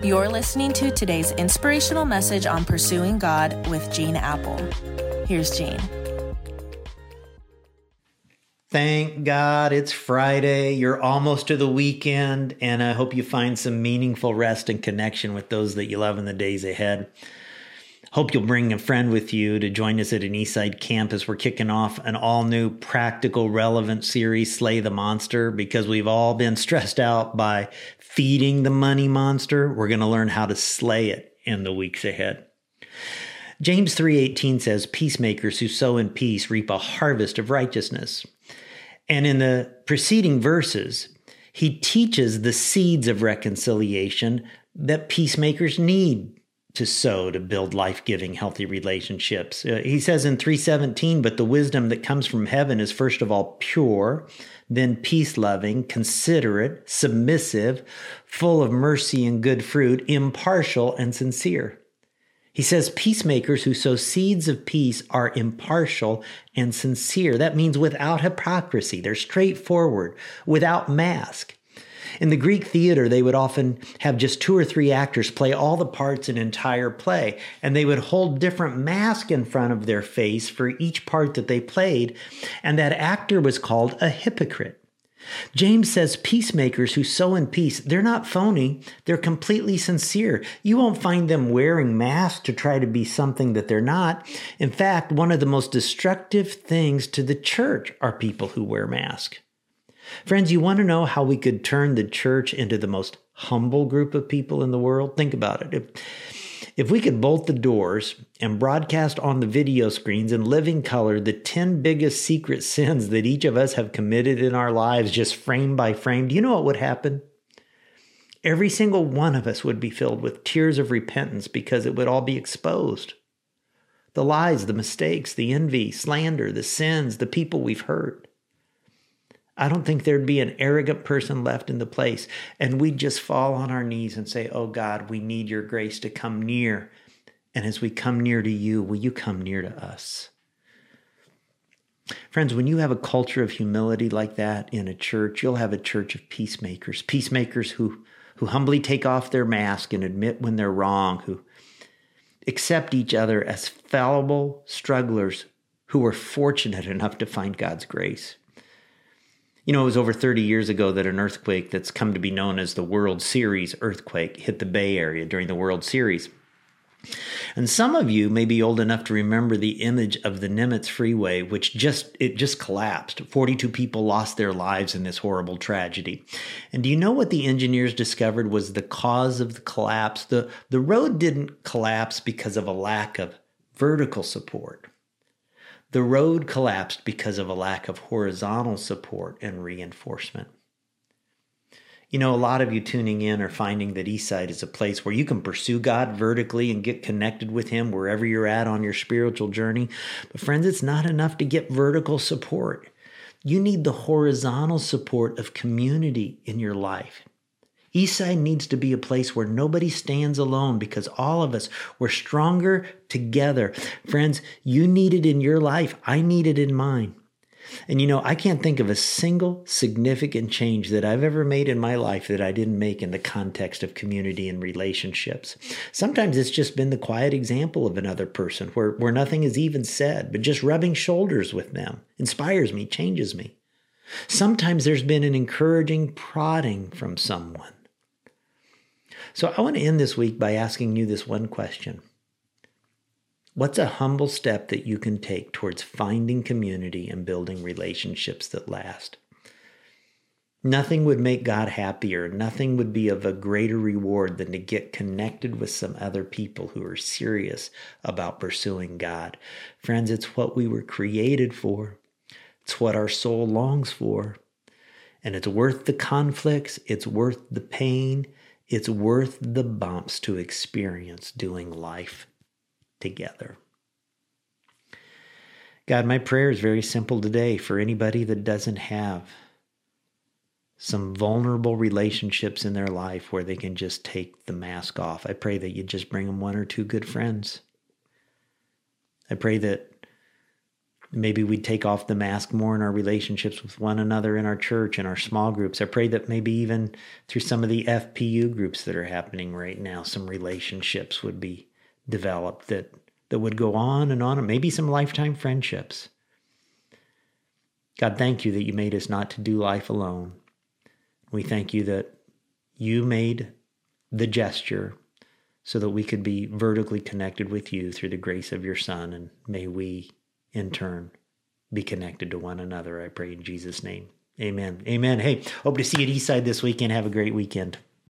You're listening to today's inspirational message on pursuing God with Gene Appel. Here's Gene. Thank God it's Friday. You're almost to the weekend, and I hope you find some meaningful rest and connection with those that you love in the days ahead. Hope you'll bring a friend with you to join us at an Eastside campus. We're kicking off an all new practical relevant series, Slay the Monster, because we've all been stressed out by feeding the money monster, we're going to learn how to slay it in the weeks ahead. James 3:18 says peacemakers who sow in peace reap a harvest of righteousness. And in the preceding verses, he teaches the seeds of reconciliation that peacemakers need to sow to build life-giving healthy relationships. Uh, he says in 317, but the wisdom that comes from heaven is first of all pure, then peace-loving, considerate, submissive, full of mercy and good fruit, impartial and sincere. He says peacemakers who sow seeds of peace are impartial and sincere. That means without hypocrisy. They're straightforward, without mask. In the Greek theater, they would often have just two or three actors play all the parts in an entire play, and they would hold different masks in front of their face for each part that they played, and that actor was called a hypocrite. James says peacemakers who sow in peace, they're not phony, they're completely sincere. You won't find them wearing masks to try to be something that they're not. In fact, one of the most destructive things to the church are people who wear masks. Friends, you want to know how we could turn the church into the most humble group of people in the world? Think about it. If, if we could bolt the doors and broadcast on the video screens in living color the 10 biggest secret sins that each of us have committed in our lives, just frame by frame, do you know what would happen? Every single one of us would be filled with tears of repentance because it would all be exposed. The lies, the mistakes, the envy, slander, the sins, the people we've hurt. I don't think there'd be an arrogant person left in the place. And we'd just fall on our knees and say, Oh God, we need your grace to come near. And as we come near to you, will you come near to us? Friends, when you have a culture of humility like that in a church, you'll have a church of peacemakers, peacemakers who, who humbly take off their mask and admit when they're wrong, who accept each other as fallible strugglers who are fortunate enough to find God's grace. You know, it was over 30 years ago that an earthquake that's come to be known as the World Series earthquake hit the Bay Area during the World Series. And some of you may be old enough to remember the image of the Nimitz Freeway, which just it just collapsed. 42 people lost their lives in this horrible tragedy. And do you know what the engineers discovered was the cause of the collapse? The, the road didn't collapse because of a lack of vertical support. The road collapsed because of a lack of horizontal support and reinforcement. You know, a lot of you tuning in are finding that Eastside is a place where you can pursue God vertically and get connected with Him wherever you're at on your spiritual journey. But, friends, it's not enough to get vertical support. You need the horizontal support of community in your life. Eastside needs to be a place where nobody stands alone because all of us, we're stronger together. Friends, you need it in your life. I need it in mine. And you know, I can't think of a single significant change that I've ever made in my life that I didn't make in the context of community and relationships. Sometimes it's just been the quiet example of another person where, where nothing is even said, but just rubbing shoulders with them inspires me, changes me. Sometimes there's been an encouraging prodding from someone. So I want to end this week by asking you this one question What's a humble step that you can take towards finding community and building relationships that last? Nothing would make God happier. Nothing would be of a greater reward than to get connected with some other people who are serious about pursuing God. Friends, it's what we were created for, it's what our soul longs for. And it's worth the conflicts, it's worth the pain, it's worth the bumps to experience doing life together. God, my prayer is very simple today for anybody that doesn't have some vulnerable relationships in their life where they can just take the mask off. I pray that you just bring them one or two good friends. I pray that maybe we'd take off the mask more in our relationships with one another in our church and our small groups. I pray that maybe even through some of the FPU groups that are happening right now, some relationships would be developed that that would go on and on, and maybe some lifetime friendships. God, thank you that you made us not to do life alone. We thank you that you made the gesture so that we could be vertically connected with you through the grace of your Son. And may we, in turn, be connected to one another. I pray in Jesus' name. Amen. Amen. Hey, hope to see you at Eastside this weekend. Have a great weekend.